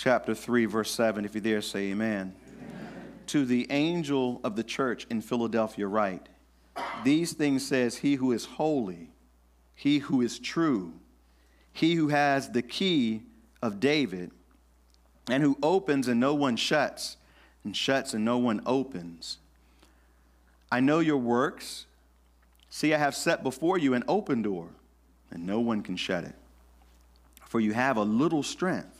chapter 3, verse 7. If you're there, say amen. amen. To the angel of the church in Philadelphia, write These things says he who is holy, he who is true, he who has the key of David, and who opens and no one shuts, and shuts and no one opens. I know your works. See, I have set before you an open door, and no one can shut it. For you have a little strength,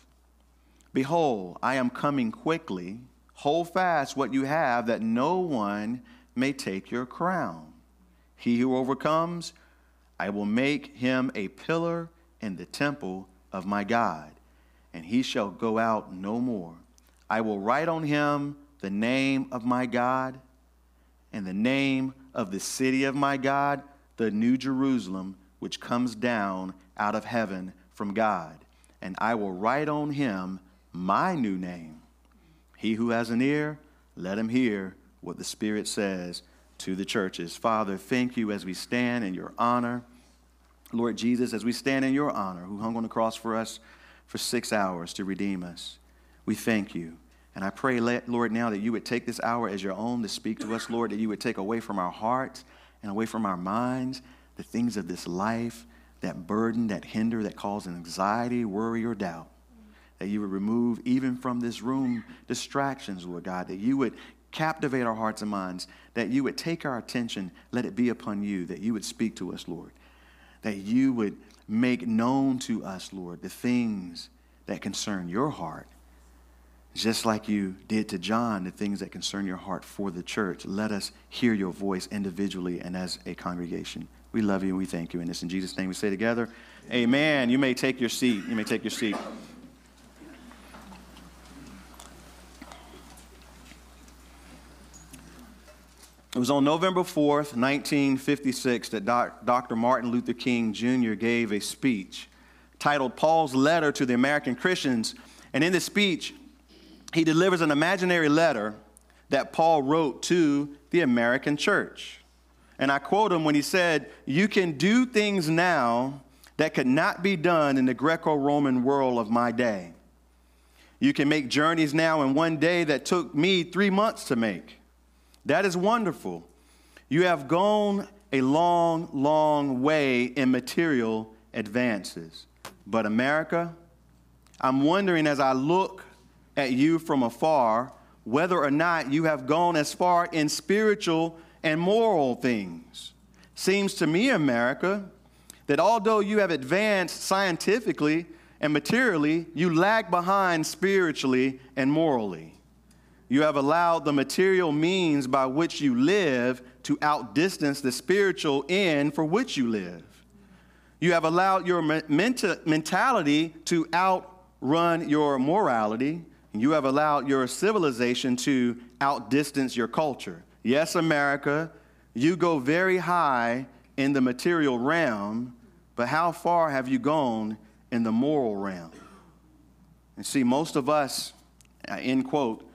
Behold, I am coming quickly. Hold fast what you have, that no one may take your crown. He who overcomes, I will make him a pillar in the temple of my God, and he shall go out no more. I will write on him the name of my God and the name of the city of my God, the new Jerusalem, which comes down out of heaven from God. And I will write on him my new name. He who has an ear, let him hear what the Spirit says to the churches. Father, thank you as we stand in your honor. Lord Jesus, as we stand in your honor, who hung on the cross for us for six hours to redeem us, we thank you. And I pray, Lord, now that you would take this hour as your own to speak to us, Lord, that you would take away from our hearts and away from our minds the things of this life that burden, that hinder, that cause anxiety, worry, or doubt. That you would remove, even from this room, distractions, Lord God. That you would captivate our hearts and minds. That you would take our attention, let it be upon you. That you would speak to us, Lord. That you would make known to us, Lord, the things that concern your heart just like you did to John, the things that concern your heart for the church. Let us hear your voice individually and as a congregation. We love you and we thank you. And this in Jesus' name we say together, Amen. You may take your seat. You may take your seat. It was on November 4th, 1956, that Dr. Martin Luther King Jr. gave a speech titled Paul's Letter to the American Christians. And in this speech, he delivers an imaginary letter that Paul wrote to the American church. And I quote him when he said, You can do things now that could not be done in the Greco Roman world of my day. You can make journeys now in one day that took me three months to make. That is wonderful. You have gone a long, long way in material advances. But America, I'm wondering as I look at you from afar whether or not you have gone as far in spiritual and moral things. Seems to me, America, that although you have advanced scientifically and materially, you lag behind spiritually and morally. You have allowed the material means by which you live to outdistance the spiritual end for which you live. You have allowed your mentality to outrun your morality you have allowed your civilization to outdistance your culture. Yes, America, you go very high in the material realm, but how far have you gone in the moral realm? And see, most of us, end quote,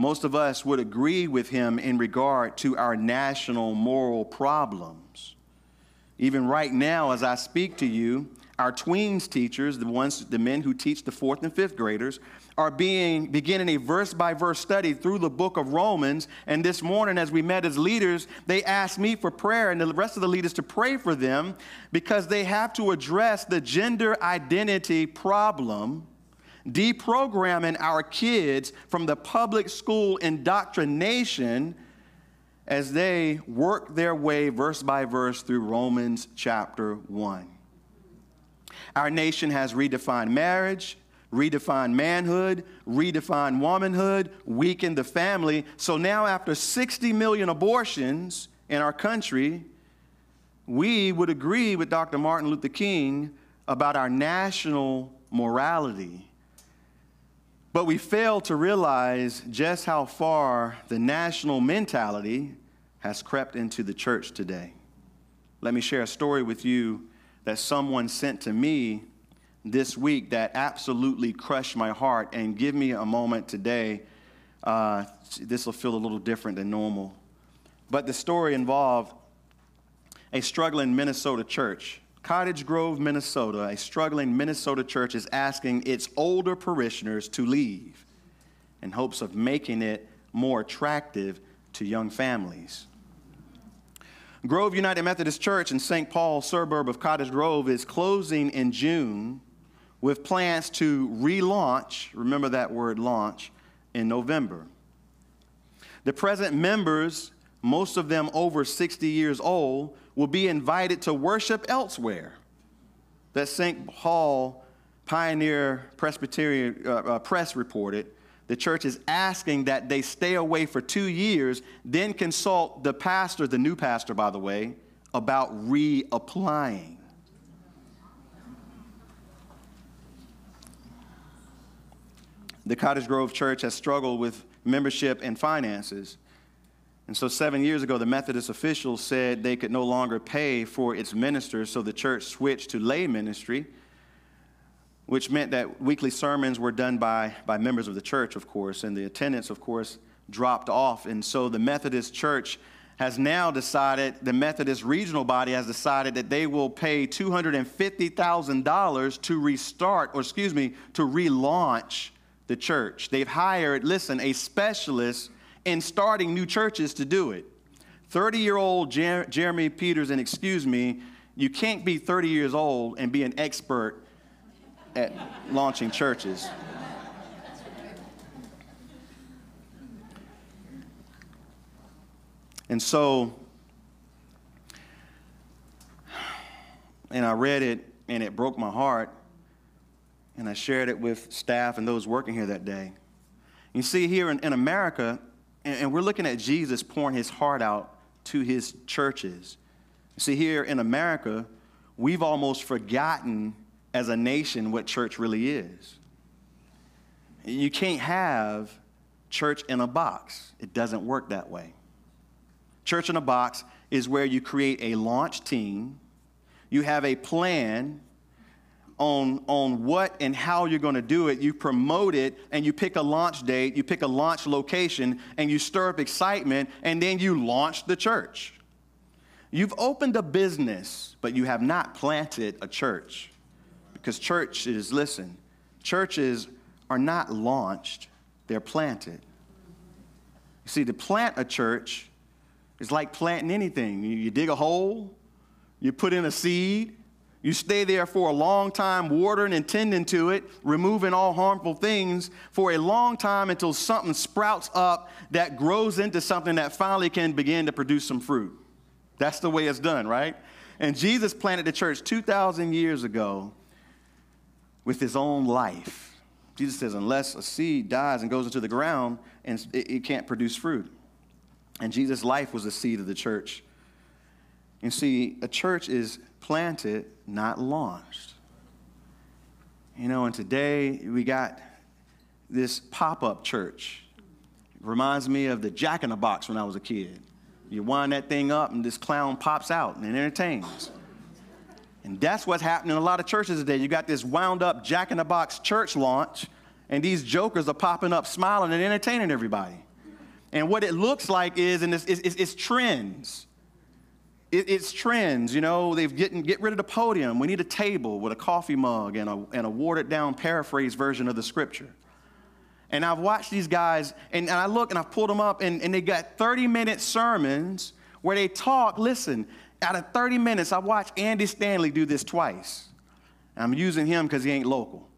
most of us would agree with him in regard to our national moral problems. Even right now, as I speak to you, our tweens teachers, the ones, the men who teach the fourth and fifth graders, are being beginning a verse by verse study through the book of Romans. And this morning, as we met as leaders, they asked me for prayer and the rest of the leaders to pray for them because they have to address the gender identity problem, deprogramming our kids from the public school indoctrination as they work their way verse by verse through Romans chapter 1. Our nation has redefined marriage, redefined manhood, redefine womanhood, weaken the family. So now, after 60 million abortions in our country, we would agree with Dr. Martin Luther King about our national morality. But we fail to realize just how far the national mentality has crept into the church today. Let me share a story with you that someone sent to me this week that absolutely crushed my heart. And give me a moment today. Uh, this will feel a little different than normal. But the story involved a struggling Minnesota church. Cottage Grove, Minnesota, a struggling Minnesota church is asking its older parishioners to leave in hopes of making it more attractive to young families. Grove United Methodist Church in St. Paul, suburb of Cottage Grove, is closing in June with plans to relaunch, remember that word launch, in November. The present members, most of them over 60 years old, will be invited to worship elsewhere. That St. Paul Pioneer Presbyterian uh, uh, Press reported the church is asking that they stay away for two years, then consult the pastor, the new pastor, by the way, about reapplying. The Cottage Grove Church has struggled with membership and finances. And so, seven years ago, the Methodist officials said they could no longer pay for its ministers, so the church switched to lay ministry which meant that weekly sermons were done by, by members of the church, of course, and the attendance, of course, dropped off. And so the Methodist Church has now decided, the Methodist regional body has decided that they will pay $250,000 to restart, or excuse me, to relaunch the church. They've hired, listen, a specialist in starting new churches to do it. 30 year old Jer- Jeremy Peters, and excuse me, you can't be 30 years old and be an expert at launching churches. And so, and I read it and it broke my heart. And I shared it with staff and those working here that day. You see, here in, in America, and, we're looking at Jesus pouring his heart out to his churches. See, here in America, we've almost forgotten as a nation what church really is. You can't have church in a box, it doesn't work that way. Church in a box is where you create a launch team, you have a plan. On, on what and how you're going to do it. You promote it and you pick a launch date, you pick a launch location, and you stir up excitement, and then you launch the church. You've opened a business, but you have not planted a church. Because churches, listen, churches are not launched, they're planted. You see, to plant a church is like planting anything. You, you dig a hole, you put in a seed, you stay there for a long time, watering and tending to it, removing all harmful things for a long time until something sprouts up that grows into something that finally can begin to produce some fruit. That's the way it's done, right? And Jesus planted the church 2,000 years ago with his own life. Jesus says, unless a seed dies and goes into the ground, and it, it can't produce fruit. And Jesus' life was the seed of the church. You see, a church is planted, not launched. You know, and today we got this pop up church. It reminds me of the jack in the box when I was a kid. You wind that thing up, and this clown pops out and entertains. And that's what's happening in a lot of churches today. You got this wound up jack in the box church launch, and these jokers are popping up, smiling, and entertaining everybody. And what it looks like is, and it's, it's, it's trends. It, it's trends, you know. They've getting get rid of the podium. We need a table with a coffee mug and a, and a watered down paraphrase version of the scripture. And I've watched these guys, and, and I look and I've pulled them up, and, and they got 30 minute sermons where they talk. Listen, out of 30 minutes, I watched Andy Stanley do this twice. I'm using him because he ain't local.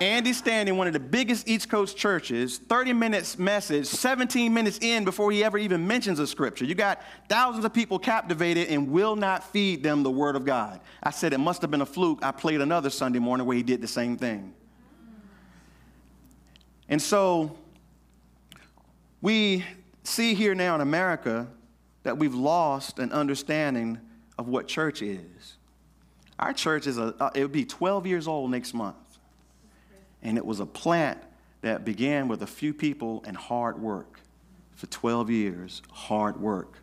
Andy Stanley, one of the biggest East Coast churches, 30 minutes message, 17 minutes in before he ever even mentions a scripture. You got thousands of people captivated and will not feed them the word of God. I said it must have been a fluke. I played another Sunday morning where he did the same thing. And so we see here now in America that we've lost an understanding of what church is. Our church is a, uh, it would be 12 years old next month. And it was a plant that began with a few people and hard work for 12 years, hard work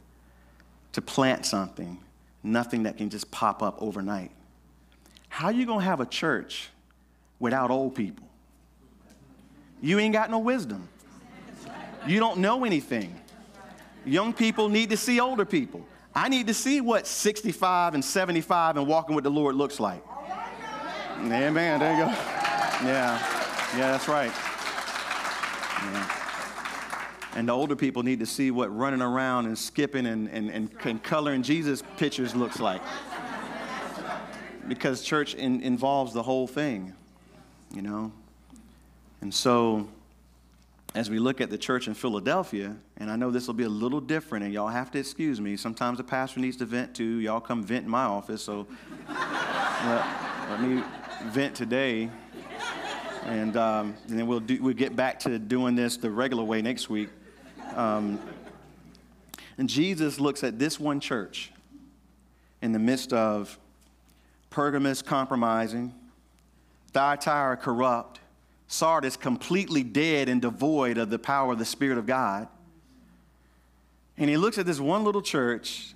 to plant something, nothing that can just pop up overnight. How are you going to have a church without old people? You ain't got no wisdom. You don't know anything. Young people need to see older people. I need to see what 65 and 75 and walking with the Lord looks like. Amen. There you go. Yeah. Yeah, that's right. Yeah. And the older people need to see what running around and skipping and, and, and, and coloring Jesus pictures looks like. Because church in, involves the whole thing, you know? And so, as we look at the church in Philadelphia, and I know this will be a little different, and y'all have to excuse me. Sometimes the pastor needs to vent too. Y'all come vent in my office, so let, let me vent today. And, um, and then we'll, do, we'll get back to doing this the regular way next week. Um, and Jesus looks at this one church in the midst of Pergamos compromising, Thyatira corrupt, Sardis completely dead and devoid of the power of the Spirit of God. And he looks at this one little church,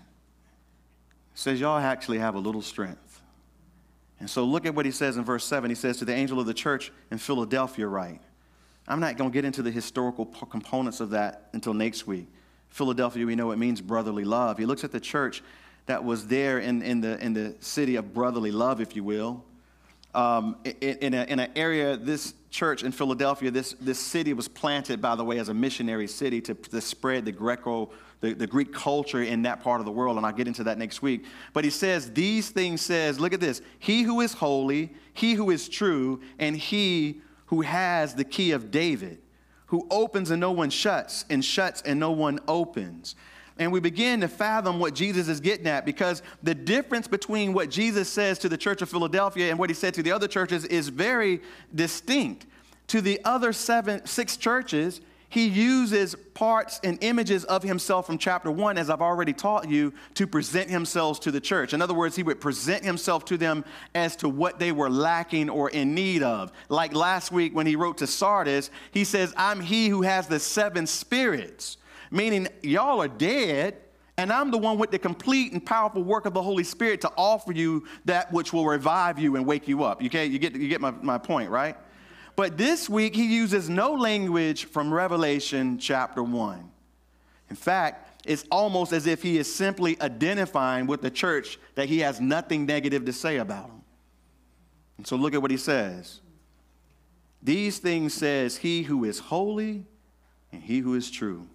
says, Y'all actually have a little strength. And so look at what he says in verse 7. He says, To the angel of the church in Philadelphia, write. I'm not going to get into the historical components of that until next week. Philadelphia, we know it means brotherly love. He looks at the church that was there in, in, the, in the city of brotherly love, if you will. Um, in, in, a, in an area, this church in Philadelphia, this, this city was planted, by the way, as a missionary city to, to spread the Greco, the, the Greek culture in that part of the world, and I'll get into that next week. But he says, these things says, look at this, he who is holy, he who is true, and he who has the key of David, who opens and no one shuts, and shuts and no one opens and we begin to fathom what Jesus is getting at because the difference between what Jesus says to the church of Philadelphia and what he said to the other churches is very distinct. To the other seven, six churches, he uses parts and images of himself from chapter one, as I've already taught you, to present himself to the church. In other words, he would present himself to them as to what they were lacking or in need of. Like last week when he wrote to Sardis, he says, I'm he who has the seven spirits meaning y'all are dead, and I'm the one with the complete and powerful work of the Holy Spirit to offer you that which will revive you and wake you up. You, you get, you get my, my point, right? But this week, he uses no language from Revelation chapter 1. In fact, it's almost as if he is simply identifying with the church that he has nothing negative to say about them. And so look at what he says. These things says he who is holy and he who is true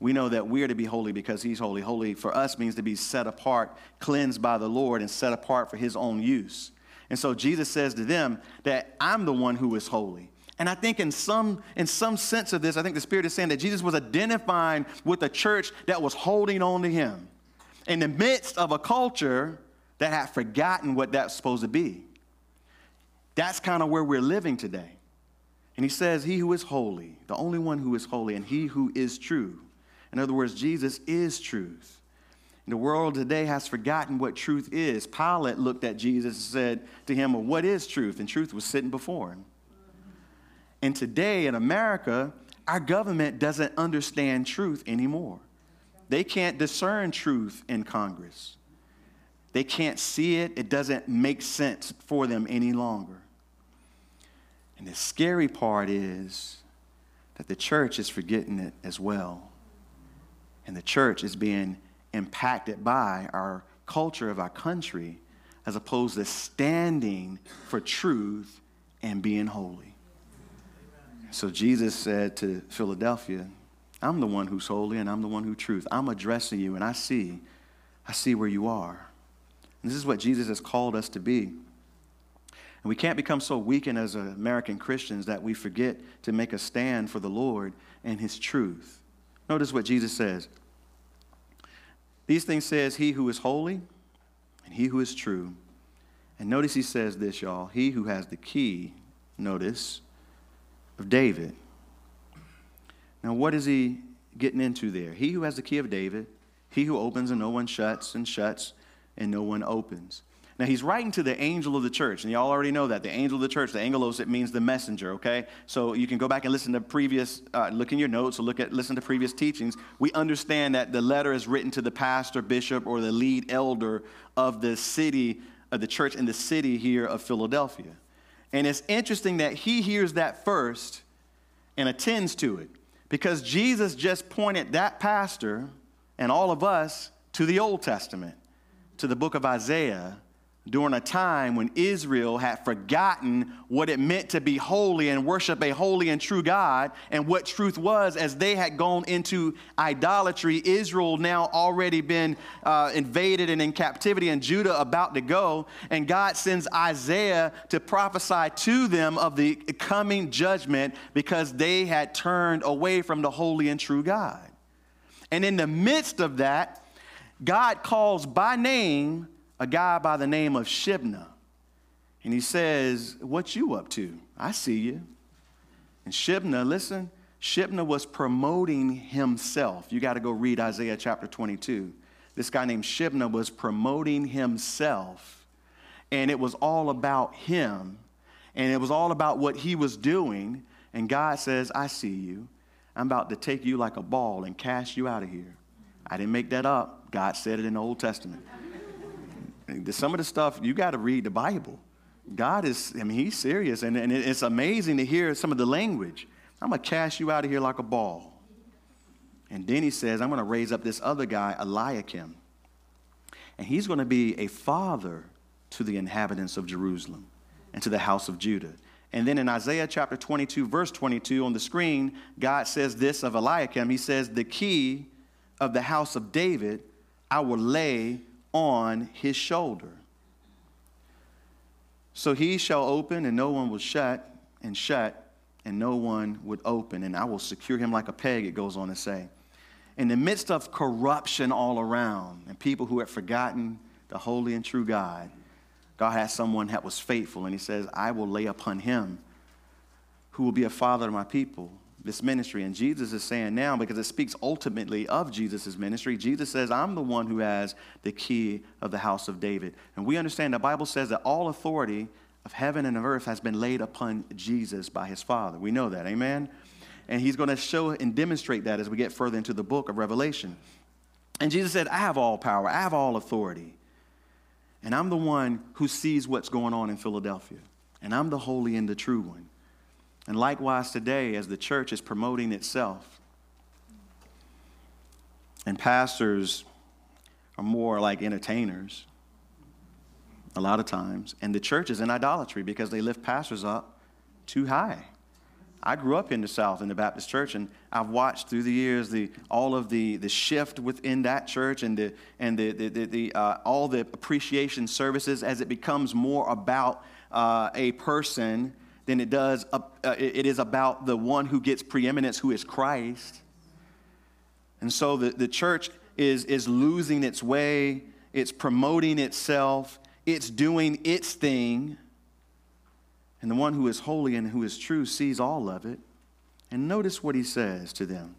we know that we are to be holy because he's holy. Holy for us means to be set apart, cleansed by the Lord, and set apart for his own use. And so Jesus says to them that I'm the one who is holy. And I think in some, in some sense of this, I think the Spirit is saying that Jesus was identifying with a church that was holding on to him in the midst of a culture that had forgotten what that's supposed to be. That's kind of where we're living today. And he says, He who is holy, the only one who is holy, and he who is true. In other words, Jesus is truth. The world today has forgotten what truth is. Pilate looked at Jesus and said to him, well, What is truth? And truth was sitting before him. And today in America, our government doesn't understand truth anymore. They can't discern truth in Congress. They can't see it. It doesn't make sense for them any longer. And the scary part is that the church is forgetting it as well and the church is being impacted by our culture of our country as opposed to standing for truth and being holy. So Jesus said to Philadelphia, I'm the one who's holy and I'm the one who truth. I'm addressing you and I see, I see where you are. And this is what Jesus has called us to be. And we can't become so weakened as American Christians that we forget to make a stand for the Lord and his truth. Notice what Jesus says. These things says he who is holy and he who is true. And notice he says this, y'all. He who has the key, notice, of David. Now, what is he getting into there? He who has the key of David, he who opens and no one shuts, and shuts and no one opens. Now he's writing to the angel of the church, and y'all already know that. The angel of the church, the angelos, it means the messenger, okay? So you can go back and listen to previous, uh, look in your notes or look at, listen to previous teachings. We understand that the letter is written to the pastor, bishop, or the lead elder of the city, of the church in the city here of Philadelphia. And it's interesting that he hears that first and attends to it because Jesus just pointed that pastor and all of us to the Old Testament, to the book of Isaiah during a time when Israel had forgotten what it meant to be holy and worship a holy and true God and what truth was as they had gone into idolatry. Israel now already been uh, invaded and in captivity, and Judah about to go. And God sends Isaiah to prophesy to them of the coming judgment because they had turned away from the holy and true God. And in the midst of that, God calls by name a guy by the name of Shibna. And he says, What you up to? I see you. And Shibna, listen, Shibna was promoting himself. You got to go read Isaiah chapter 22. This guy named Shibna was promoting himself, and it was all about him, and it was all about what he was doing. And God says, I see you. I'm about to take you like a ball and cast you out of here. I didn't make that up. God said it in the Old Testament. Some of the stuff, you got to read the Bible. God is, I mean, He's serious. And, and it's amazing to hear some of the language. I'm going to cast you out of here like a ball. And then He says, I'm going to raise up this other guy, Eliakim. And he's going to be a father to the inhabitants of Jerusalem and to the house of Judah. And then in Isaiah chapter 22, verse 22 on the screen, God says this of Eliakim. He says, The key of the house of David I will lay on his shoulder. So he shall open, and no one will shut, and shut, and no one would open. And I will secure him like a peg, it goes on to say. In the midst of corruption all around, and people who had forgotten the holy and true God, God has someone that was faithful, and he says, I will lay upon him who will be a father to my people this ministry. And Jesus is saying now, because it speaks ultimately of Jesus' ministry, Jesus says, I'm the one who has the key of the house of David. And we understand the Bible says that all authority of heaven and of earth has been laid upon Jesus by his Father. We know that, amen? And he's going to show and demonstrate that as we get further into the book of Revelation. And Jesus said, I have all power, I have all authority. And I'm the one who sees what's going on in Philadelphia. And I'm the holy and the true one. And likewise today, as the church is promoting itself, and pastors are more like entertainers a lot of times, and the church is in idolatry because they lift pastors up too high. I grew up in the South in the Baptist church, and I've watched through the years the, all of the, the shift within that church and, the, and the, the, the, the uh, all the appreciation services as it becomes more about uh, a person than it does, uh, it is about the one who gets preeminence, who is Christ. And so the, the church is, is losing its way, it's promoting itself, it's doing its thing. And the one who is holy and who is true sees all of it. And notice what he says to them.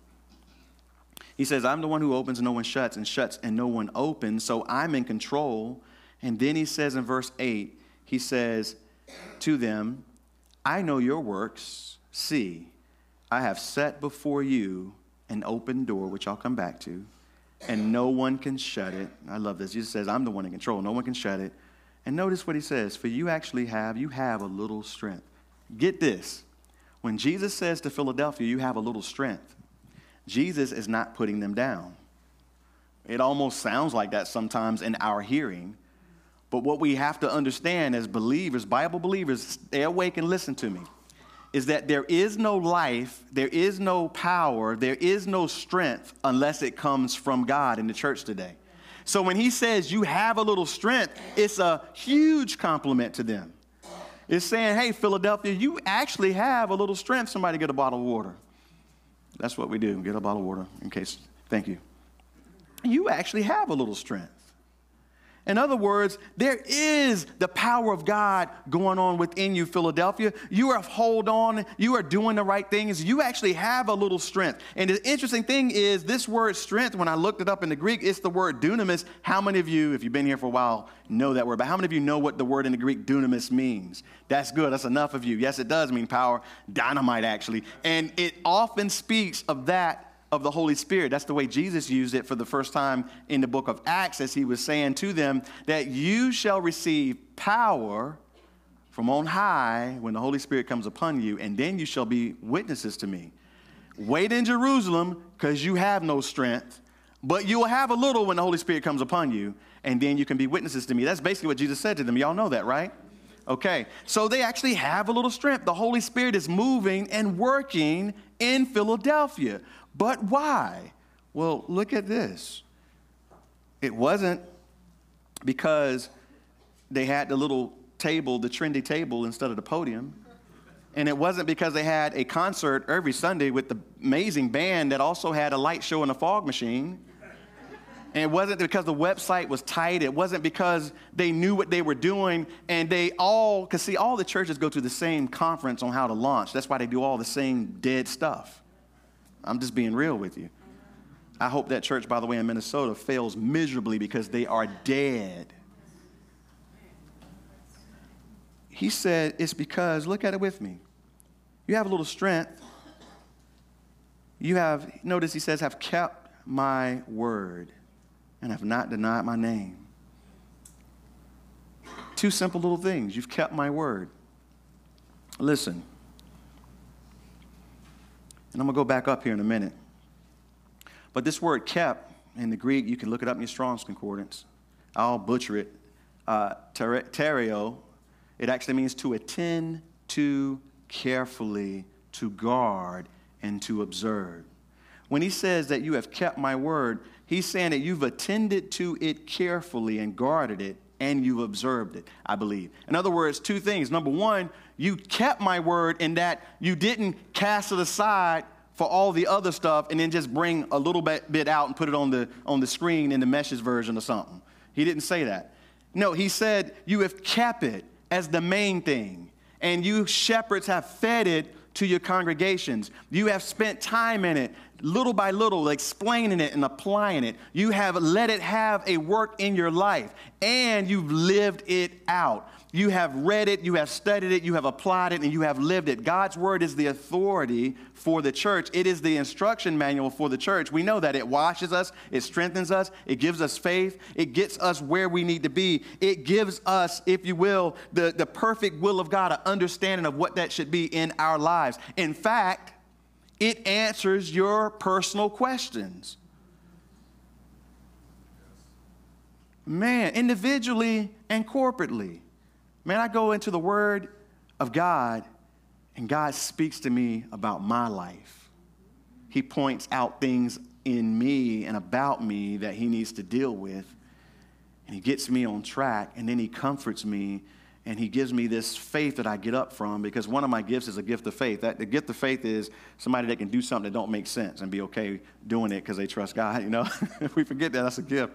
He says, I'm the one who opens and no one shuts, and shuts and no one opens, so I'm in control. And then he says in verse 8, he says to them, I know your works. See, I have set before you an open door, which I'll come back to, and no one can shut it. I love this. Jesus says, I'm the one in control. No one can shut it. And notice what he says For you actually have, you have a little strength. Get this. When Jesus says to Philadelphia, you have a little strength, Jesus is not putting them down. It almost sounds like that sometimes in our hearing but what we have to understand as believers, Bible believers, stay awake and listen to me, is that there is no life, there is no power, there is no strength unless it comes from God in the church today. So when he says you have a little strength, it's a huge compliment to them. It's saying, hey, Philadelphia, you actually have a little strength. Somebody get a bottle of water. That's what we do. Get a bottle of water in case. Thank you. You actually have a little strength. In other words, there is the power of God going on within you, Philadelphia. You are hold on, you are doing the right things. You actually have a little strength. And the interesting thing is, this word strength, when I looked it up in the Greek, it's the word dunamis. How many of you, if you've been here for a while, know that word? But how many of you know what the word in the Greek dunamis means? That's good. That's enough of you. Yes, it does mean power, dynamite, actually. And it often speaks of that of the Holy Spirit. That's the way Jesus used it for the first time in the book of Acts, as he was saying to them that you shall receive power from on high when the Holy Spirit comes upon you, and then you shall be witnesses to me. Wait in Jerusalem because you have no strength, but you will have a little when the Holy Spirit comes upon you, and then you can be witnesses to me. That's basically what Jesus said to them. Y'all know that, right? Okay, so they actually have a little strength. The Holy Spirit is moving and working in Philadelphia. But why? Well, look at this. It wasn't because they had the little table, the trendy table, instead of the podium. And it wasn't because they had a concert every Sunday with the amazing band that also had a light show and a fog machine. And it wasn't because the website was tight. It wasn't because they knew what they were doing. And they all, because see, all the churches go to the same conference on how to launch. That's why they do all the same dead stuff. I'm just being real with you. I hope that church, by the way, in Minnesota fails miserably because they are dead. He said, It's because, look at it with me. You have a little strength. You have, notice he says, have kept my word and have not denied my name. Two simple little things. You've kept my word. Listen, and I'm going to go back up here in a minute. But this word kept in the Greek, you can look it up in your Strong's Concordance. I'll butcher it. Uh, terio, it actually means to attend to carefully, to guard, and to observe. When he says that you have kept my word, he's saying that you've attended to it carefully and guarded it and you've observed it, I believe. In other words, two things. Number one, you kept my word in that you didn't cast it aside for all the other stuff and then just bring a little bit, bit out and put it on the, on the screen in the message version or something. He didn't say that. No, he said, You have kept it as the main thing, and you shepherds have fed it to your congregations. You have spent time in it, little by little, explaining it and applying it. You have let it have a work in your life, and you've lived it out. You have read it, you have studied it, you have applied it, and you have lived it. God's word is the authority for the church. It is the instruction manual for the church. We know that it washes us, it strengthens us, it gives us faith, it gets us where we need to be. It gives us, if you will, the, the perfect will of God, an understanding of what that should be in our lives. In fact, it answers your personal questions. Man, individually and corporately. Man, I go into the Word of God, and God speaks to me about my life. He points out things in me and about me that He needs to deal with, and He gets me on track, and then He comforts me. And he gives me this faith that I get up from because one of my gifts is a gift of faith. That the gift of faith is somebody that can do something that don't make sense and be okay doing it because they trust God. You know, if we forget that, that's a gift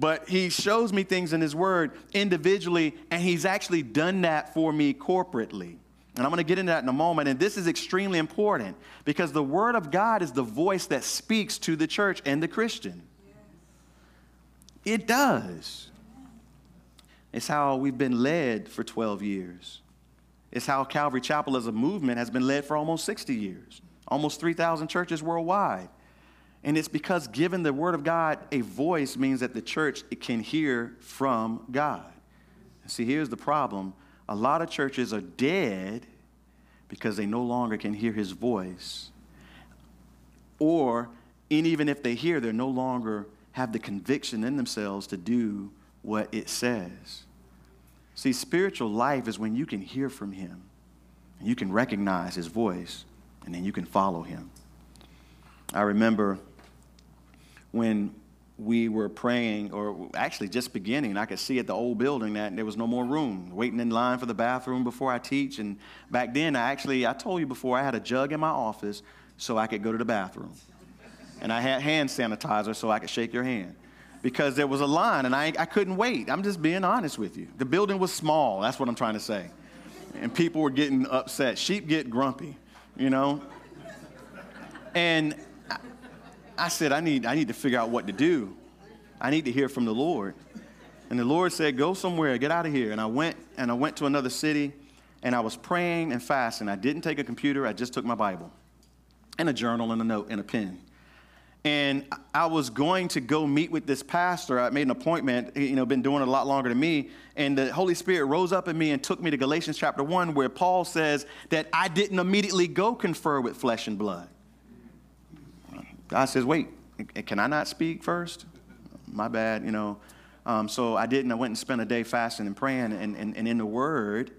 but he shows me things in his word individually, and he's actually done that for me corporately. And I'm going to get into that in a moment. And this is extremely important because the word of God is the voice that speaks to the church and the Christian. It does. It's how we've been led for 12 years. It's how Calvary Chapel as a movement has been led for almost 60 years, almost 3,000 churches worldwide. And it's because giving the Word of God a voice means that the church can hear from God. See, here's the problem a lot of churches are dead because they no longer can hear His voice. Or, and even if they hear, they no longer have the conviction in themselves to do what it says. See, spiritual life is when you can hear from Him and you can recognize His voice and then you can follow Him. I remember when we were praying, or actually just beginning, I could see at the old building that there was no more room, waiting in line for the bathroom before I teach. And back then, I actually, I told you before, I had a jug in my office so I could go to the bathroom. And I had hand sanitizer so I could shake your hand. because there was a line and I, I couldn't wait. I'm just being honest with you. The building was small, that's what I'm trying to say. And people were getting upset. Sheep get grumpy, you know? And I said, I need, I need to figure out what to do. I need to hear from the Lord. And the Lord said, Go somewhere, get out of here. And I went and I went to another city and I was praying and fasting. I didn't take a computer, I just took my Bible and a journal and a note and a pen. And I was going to go meet with this pastor. I made an appointment, you know, been doing it a lot longer than me. And the Holy Spirit rose up in me and took me to Galatians chapter 1, where Paul says that I didn't immediately go confer with flesh and blood. God says, wait, can I not speak first? My bad, you know. Um, so I didn't. I went and spent a day fasting and praying and, and, and in the Word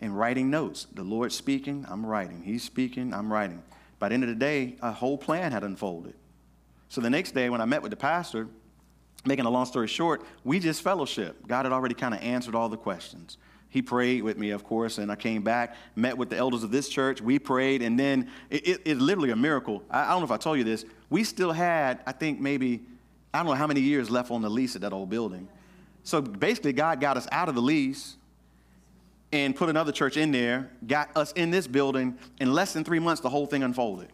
and writing notes. The Lord's speaking, I'm writing. He's speaking, I'm writing. By the end of the day, a whole plan had unfolded. So the next day, when I met with the pastor, making a long story short, we just fellowship. God had already kind of answered all the questions. He prayed with me, of course, and I came back, met with the elders of this church. We prayed, and then it, it, literally a miracle. I, I don't know if I told you this. We still had, I think, maybe, I don't know how many years left on the lease at that old building. So basically, God got us out of the lease and put another church in there, got us in this building. In less than three months, the whole thing unfolded.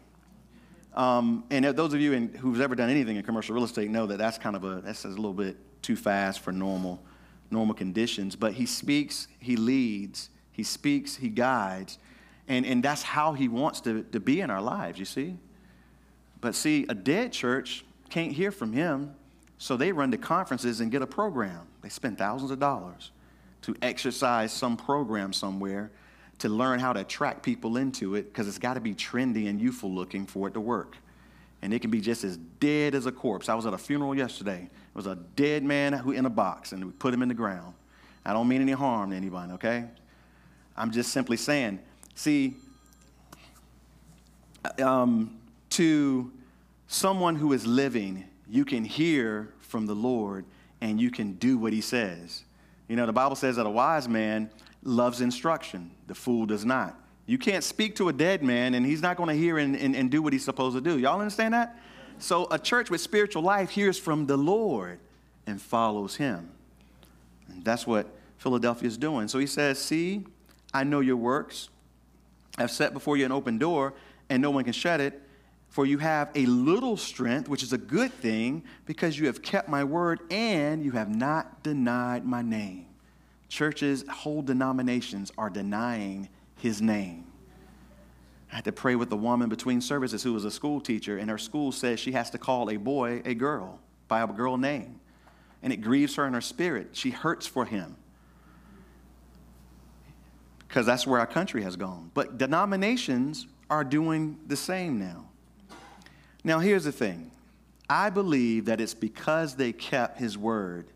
Um, and those of you in, who's ever done anything in commercial real estate know that that's kind of a that's a little bit too fast for normal normal conditions. But he speaks, he leads, he speaks, he guides, and and that's how he wants to to be in our lives. You see. But see, a dead church can't hear from him, so they run to conferences and get a program. They spend thousands of dollars to exercise some program somewhere to learn how to attract people into it because it's got to be trendy and youthful looking for it to work. And it can be just as dead as a corpse. I was at a funeral yesterday. It was a dead man who in a box, and we put him in the ground. I don't mean any harm to anybody, okay? I'm just simply saying, see, um, to someone who is living, you can hear from the Lord and you can do what he says. You know, the Bible says that a wise man loves instruction, the fool does not. You can't speak to a dead man and he's not going to hear and, and, and do what he's supposed to do. Y'all understand that? So a church with spiritual life hears from the Lord and follows him. And that's what Philadelphia is doing. So he says, See, I know your works. I've set before you an open door, and no one can shut it. For you have a little strength, which is a good thing, because you have kept my word and you have not denied my name. Churches, whole denominations are denying his name. I had to pray with a woman between services who was a school teacher, and her school says she has to call a boy a girl by a girl name. And it grieves her in her spirit. She hurts for him because that's where our country has gone. But denominations are doing the same now. Now, here's the thing I believe that it's because they kept his word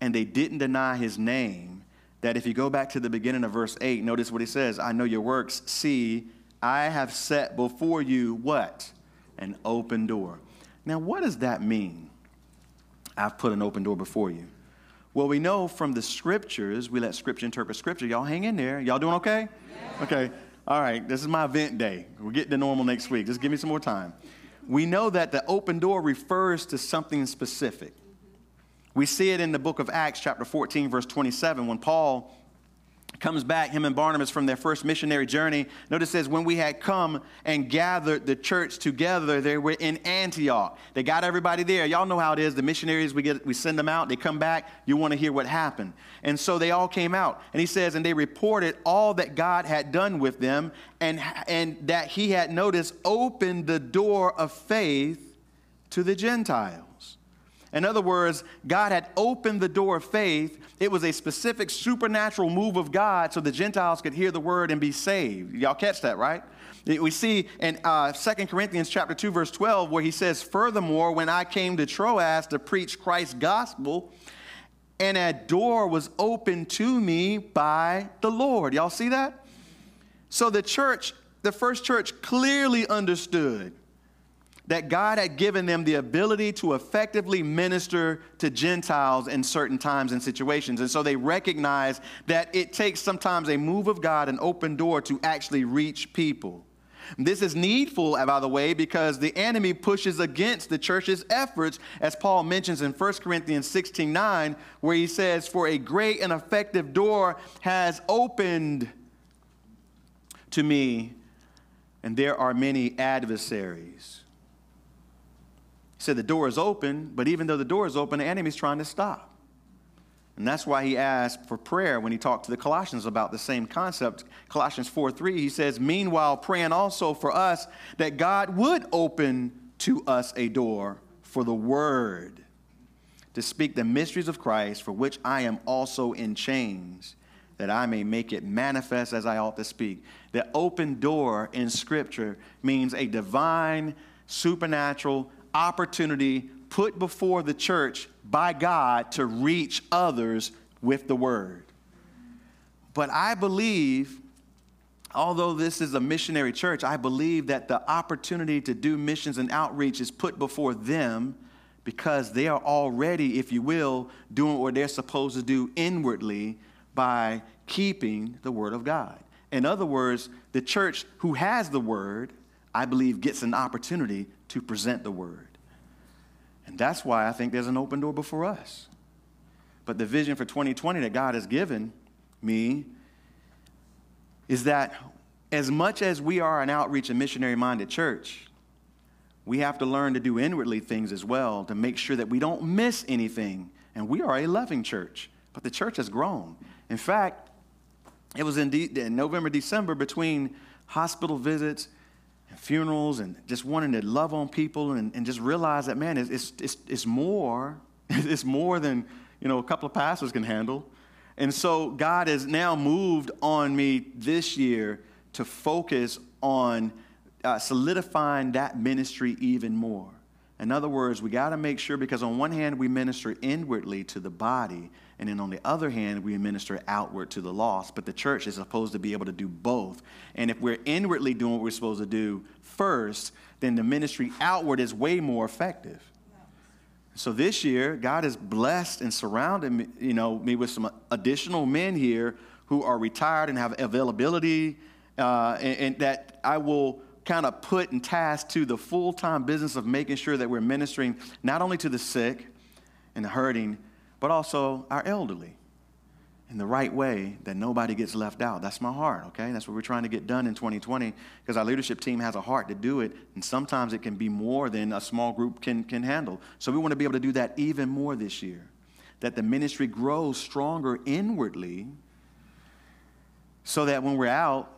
and they didn't deny his name that if you go back to the beginning of verse 8, notice what he says I know your works. See, I have set before you what? An open door. Now, what does that mean? I've put an open door before you. Well, we know from the scriptures, we let scripture interpret scripture. Y'all hang in there. Y'all doing okay? Yeah. Okay. All right. This is my event day. We'll get to normal next week. Just give me some more time. We know that the open door refers to something specific. We see it in the book of Acts, chapter 14, verse 27, when Paul comes back, him and Barnabas, from their first missionary journey. Notice says, when we had come and gathered the church together, they were in Antioch. They got everybody there. Y'all know how it is. The missionaries, we, get, we send them out, they come back, you want to hear what happened. And so they all came out. And he says, and they reported all that God had done with them and, and that he had noticed opened the door of faith to the Gentiles. In other words, God had opened the door of faith. It was a specific supernatural move of God so the Gentiles could hear the word and be saved. Y'all catch that, right? We see in uh, 2 Corinthians chapter 2, verse 12, where he says, Furthermore, when I came to Troas to preach Christ's gospel, and a door was opened to me by the Lord. Y'all see that? So the church, the first church, clearly understood that God had given them the ability to effectively minister to Gentiles in certain times and situations. And so they recognize that it takes sometimes a move of God, an open door, to actually reach people. This is needful, by the way, because the enemy pushes against the church's efforts, as Paul mentions in 1 Corinthians 16 9, where he says, For a great and effective door has opened to me, and there are many adversaries. He said, The door is open, but even though the door is open, the enemy's trying to stop. And that's why he asked for prayer when he talked to the Colossians about the same concept. Colossians 4 3, he says, Meanwhile, praying also for us that God would open to us a door for the word to speak the mysteries of Christ, for which I am also in chains, that I may make it manifest as I ought to speak. The open door in Scripture means a divine, supernatural opportunity put before the church by God to reach others with the word. But I believe, although this is a missionary church, I believe that the opportunity to do missions and outreach is put before them because they are already, if you will, doing what they're supposed to do inwardly by keeping the word of God. In other words, the church who has the word, I believe, gets an opportunity to present the word. And that's why I think there's an open door before us. But the vision for 2020 that God has given me is that as much as we are an outreach and missionary minded church, we have to learn to do inwardly things as well to make sure that we don't miss anything. And we are a loving church, but the church has grown. In fact, it was in, de- in November, December between hospital visits funerals and just wanting to love on people and, and just realize that, man, it's, it's, it's more. It's more than, you know, a couple of pastors can handle. And so God has now moved on me this year to focus on uh, solidifying that ministry even more. In other words, we got to make sure because on one hand, we minister inwardly to the body, and then on the other hand, we minister outward to the lost. But the church is supposed to be able to do both. And if we're inwardly doing what we're supposed to do first, then the ministry outward is way more effective. So this year, God has blessed and surrounded me, you know, me with some additional men here who are retired and have availability, uh, and, and that I will kind of put and task to the full time business of making sure that we're ministering not only to the sick and the hurting, but also our elderly in the right way that nobody gets left out. That's my heart, okay? That's what we're trying to get done in 2020 because our leadership team has a heart to do it, and sometimes it can be more than a small group can, can handle. So we want to be able to do that even more this year, that the ministry grows stronger inwardly so that when we're out,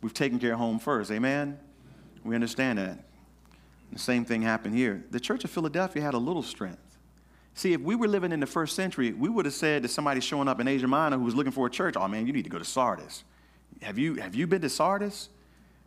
we've taken care of home first. Amen? We understand that. The same thing happened here. The church of Philadelphia had a little strength. See, if we were living in the first century, we would have said to somebody showing up in Asia Minor who was looking for a church, oh man, you need to go to Sardis. Have you, have you been to Sardis?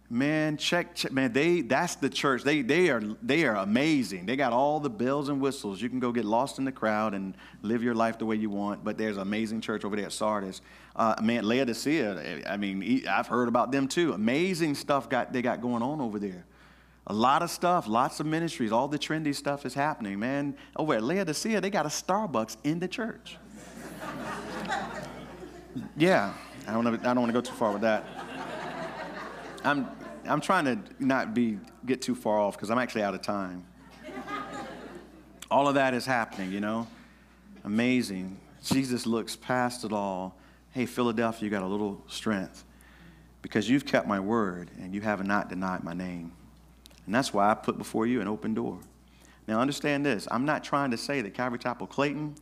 Man, check, check, man, they, that's the church. They, they, are, they are amazing. They got all the bells and whistles. You can go get lost in the crowd and live your life the way you want, but there's an amazing church over there at Sardis. Uh, man, Laodicea, I mean, I've heard about them too. Amazing stuff got, they got going on over there. A lot of stuff, lots of ministries, all the trendy stuff is happening, man. Over at Laodicea, they got a Starbucks in the church. yeah, I don't, I don't want to go too far with that. I'm, I'm trying to not be get too far off because I'm actually out of time. all of that is happening, you know. Amazing. Jesus looks past it all. Hey, Philadelphia, you got a little strength because you've kept my word and you have not denied my name. And that's why I put before you an open door. Now, understand this I'm not trying to say that Calvary Chapel Clayton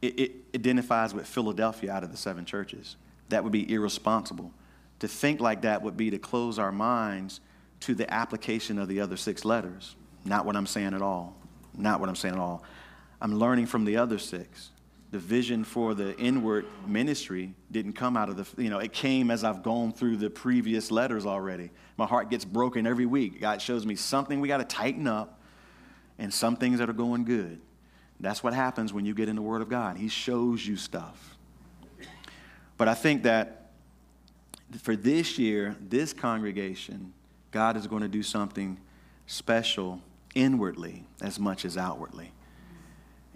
it, it identifies with Philadelphia out of the seven churches. That would be irresponsible. To think like that would be to close our minds to the application of the other six letters. Not what I'm saying at all. Not what I'm saying at all. I'm learning from the other six. The vision for the inward ministry didn't come out of the, you know, it came as I've gone through the previous letters already. My heart gets broken every week. God shows me something we got to tighten up and some things that are going good. That's what happens when you get in the Word of God. He shows you stuff. But I think that for this year, this congregation, God is going to do something special inwardly as much as outwardly.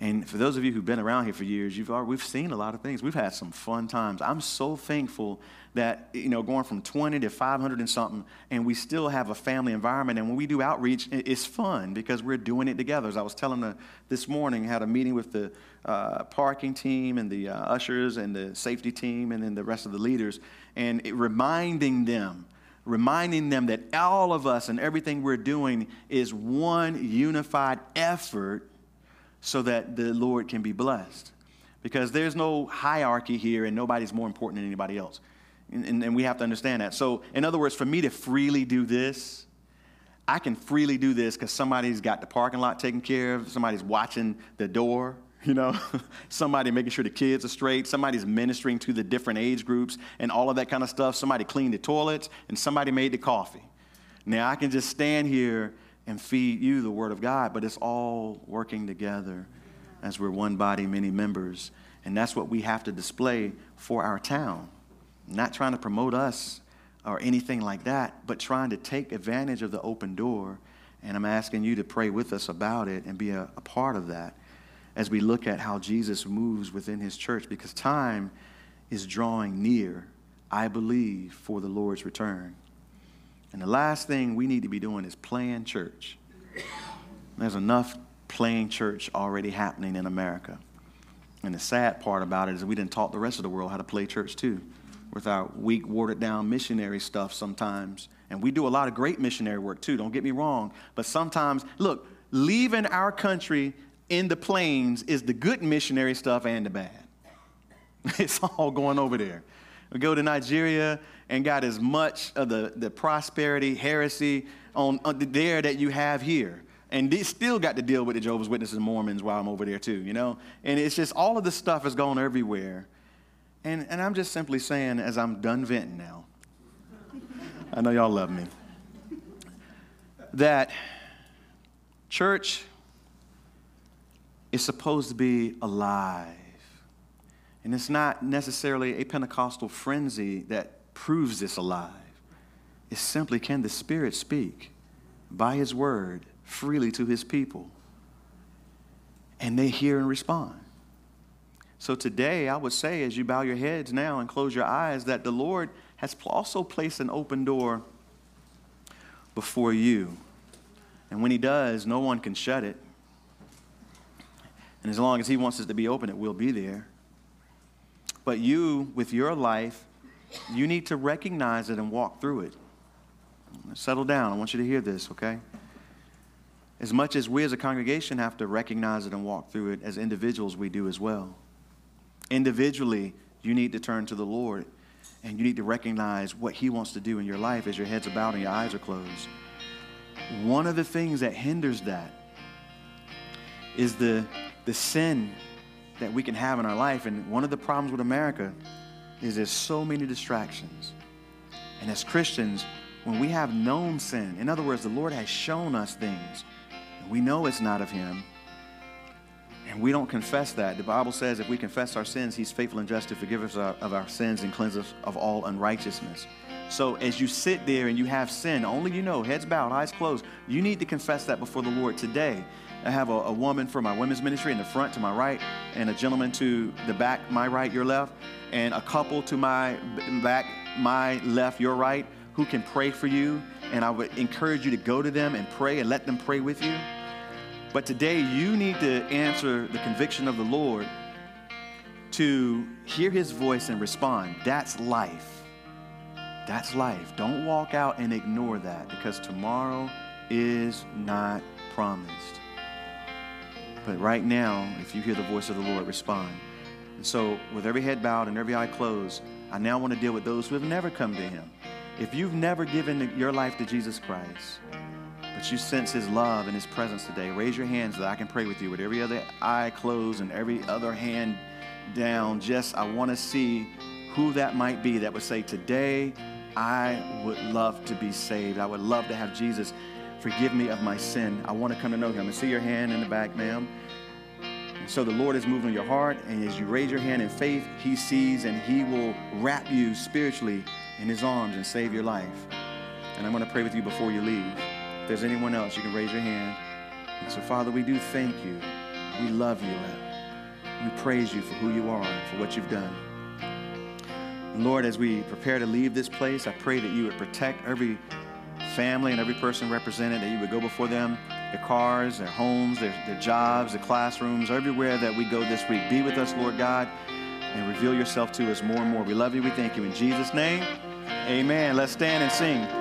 And for those of you who've been around here for years, you've already, we've seen a lot of things. We've had some fun times. I'm so thankful that, you know, going from 20 to 500 and something, and we still have a family environment. And when we do outreach, it's fun because we're doing it together. As I was telling the, this morning, had a meeting with the uh, parking team and the uh, ushers and the safety team and then the rest of the leaders, and it, reminding them reminding them that all of us and everything we're doing is one unified effort so that the Lord can be blessed. Because there's no hierarchy here and nobody's more important than anybody else. And, and, and, we have to understand that. So, in other words, for me to freely do this, I can freely do this because somebody's got the parking lot taken care of, somebody's watching the door, you know, somebody making sure the kids are straight, somebody's ministering to the different age groups and all of that kind of stuff. Somebody cleaned the toilets and somebody made the coffee. Now, I can just stand here and feed you the Word of God, but it's all working together as we're one body, many members. And that's what we have to display for our town. Not trying to promote us or anything like that, but trying to take advantage of the open door. And I'm asking you to pray with us about it and be a, a part of that as we look at how Jesus moves within his church because time is drawing near, I believe, for the Lord's return. And the last thing we need to be doing is playing church. There's enough playing church already happening in America. And the sad part about it is we didn't taught the rest of the world how to play church too, with our weak, watered down missionary stuff sometimes. And we do a lot of great missionary work too, don't get me wrong. But sometimes, look, leaving our country in the planes is the good missionary stuff and the bad. It's all going over there. We go to Nigeria and got as much of the, the prosperity, heresy on, uh, on there that you have here. And they still got to deal with the Jehovah's Witnesses and Mormons while I'm over there too, you know? And it's just all of this stuff is going everywhere. And, and I'm just simply saying, as I'm done venting now, I know y'all love me, that church is supposed to be alive. And it's not necessarily a Pentecostal frenzy that proves this alive. It's simply can the Spirit speak by His word freely to His people? And they hear and respond. So today, I would say, as you bow your heads now and close your eyes, that the Lord has also placed an open door before you. And when He does, no one can shut it. And as long as He wants it to be open, it will be there. But you, with your life, you need to recognize it and walk through it. Settle down. I want you to hear this, okay? As much as we as a congregation have to recognize it and walk through it, as individuals, we do as well. Individually, you need to turn to the Lord and you need to recognize what He wants to do in your life as your heads bowed and your eyes are closed. One of the things that hinders that is the, the sin that we can have in our life. And one of the problems with America is there's so many distractions. And as Christians, when we have known sin, in other words, the Lord has shown us things, and we know it's not of Him, and we don't confess that. The Bible says if we confess our sins, He's faithful and just to forgive us of our sins and cleanse us of all unrighteousness. So as you sit there and you have sin, only you know, heads bowed, eyes closed, you need to confess that before the Lord today. I have a, a woman for my women's ministry in the front to my right, and a gentleman to the back, my right, your left and a couple to my back, my left, your right, who can pray for you. And I would encourage you to go to them and pray and let them pray with you. But today, you need to answer the conviction of the Lord to hear his voice and respond. That's life. That's life. Don't walk out and ignore that because tomorrow is not promised. But right now, if you hear the voice of the Lord, respond. And so, with every head bowed and every eye closed, I now want to deal with those who have never come to Him. If you've never given your life to Jesus Christ, but you sense His love and His presence today, raise your hands so that I can pray with you with every other eye closed and every other hand down. Just, I want to see who that might be that would say, Today, I would love to be saved. I would love to have Jesus forgive me of my sin. I want to come to know Him. And see your hand in the back, ma'am. And so the Lord is moving your heart, and as you raise your hand in faith, He sees and He will wrap you spiritually in His arms and save your life. And I'm going to pray with you before you leave. If there's anyone else, you can raise your hand. And so, Father, we do thank you. We love you. We praise you for who you are and for what you've done. And Lord, as we prepare to leave this place, I pray that you would protect every family and every person represented, that you would go before them, their cars, their homes, their, their jobs, their classrooms, everywhere that we go this week. Be with us, Lord God, and reveal yourself to us more and more. We love you. We thank you. In Jesus' name, amen. Let's stand and sing.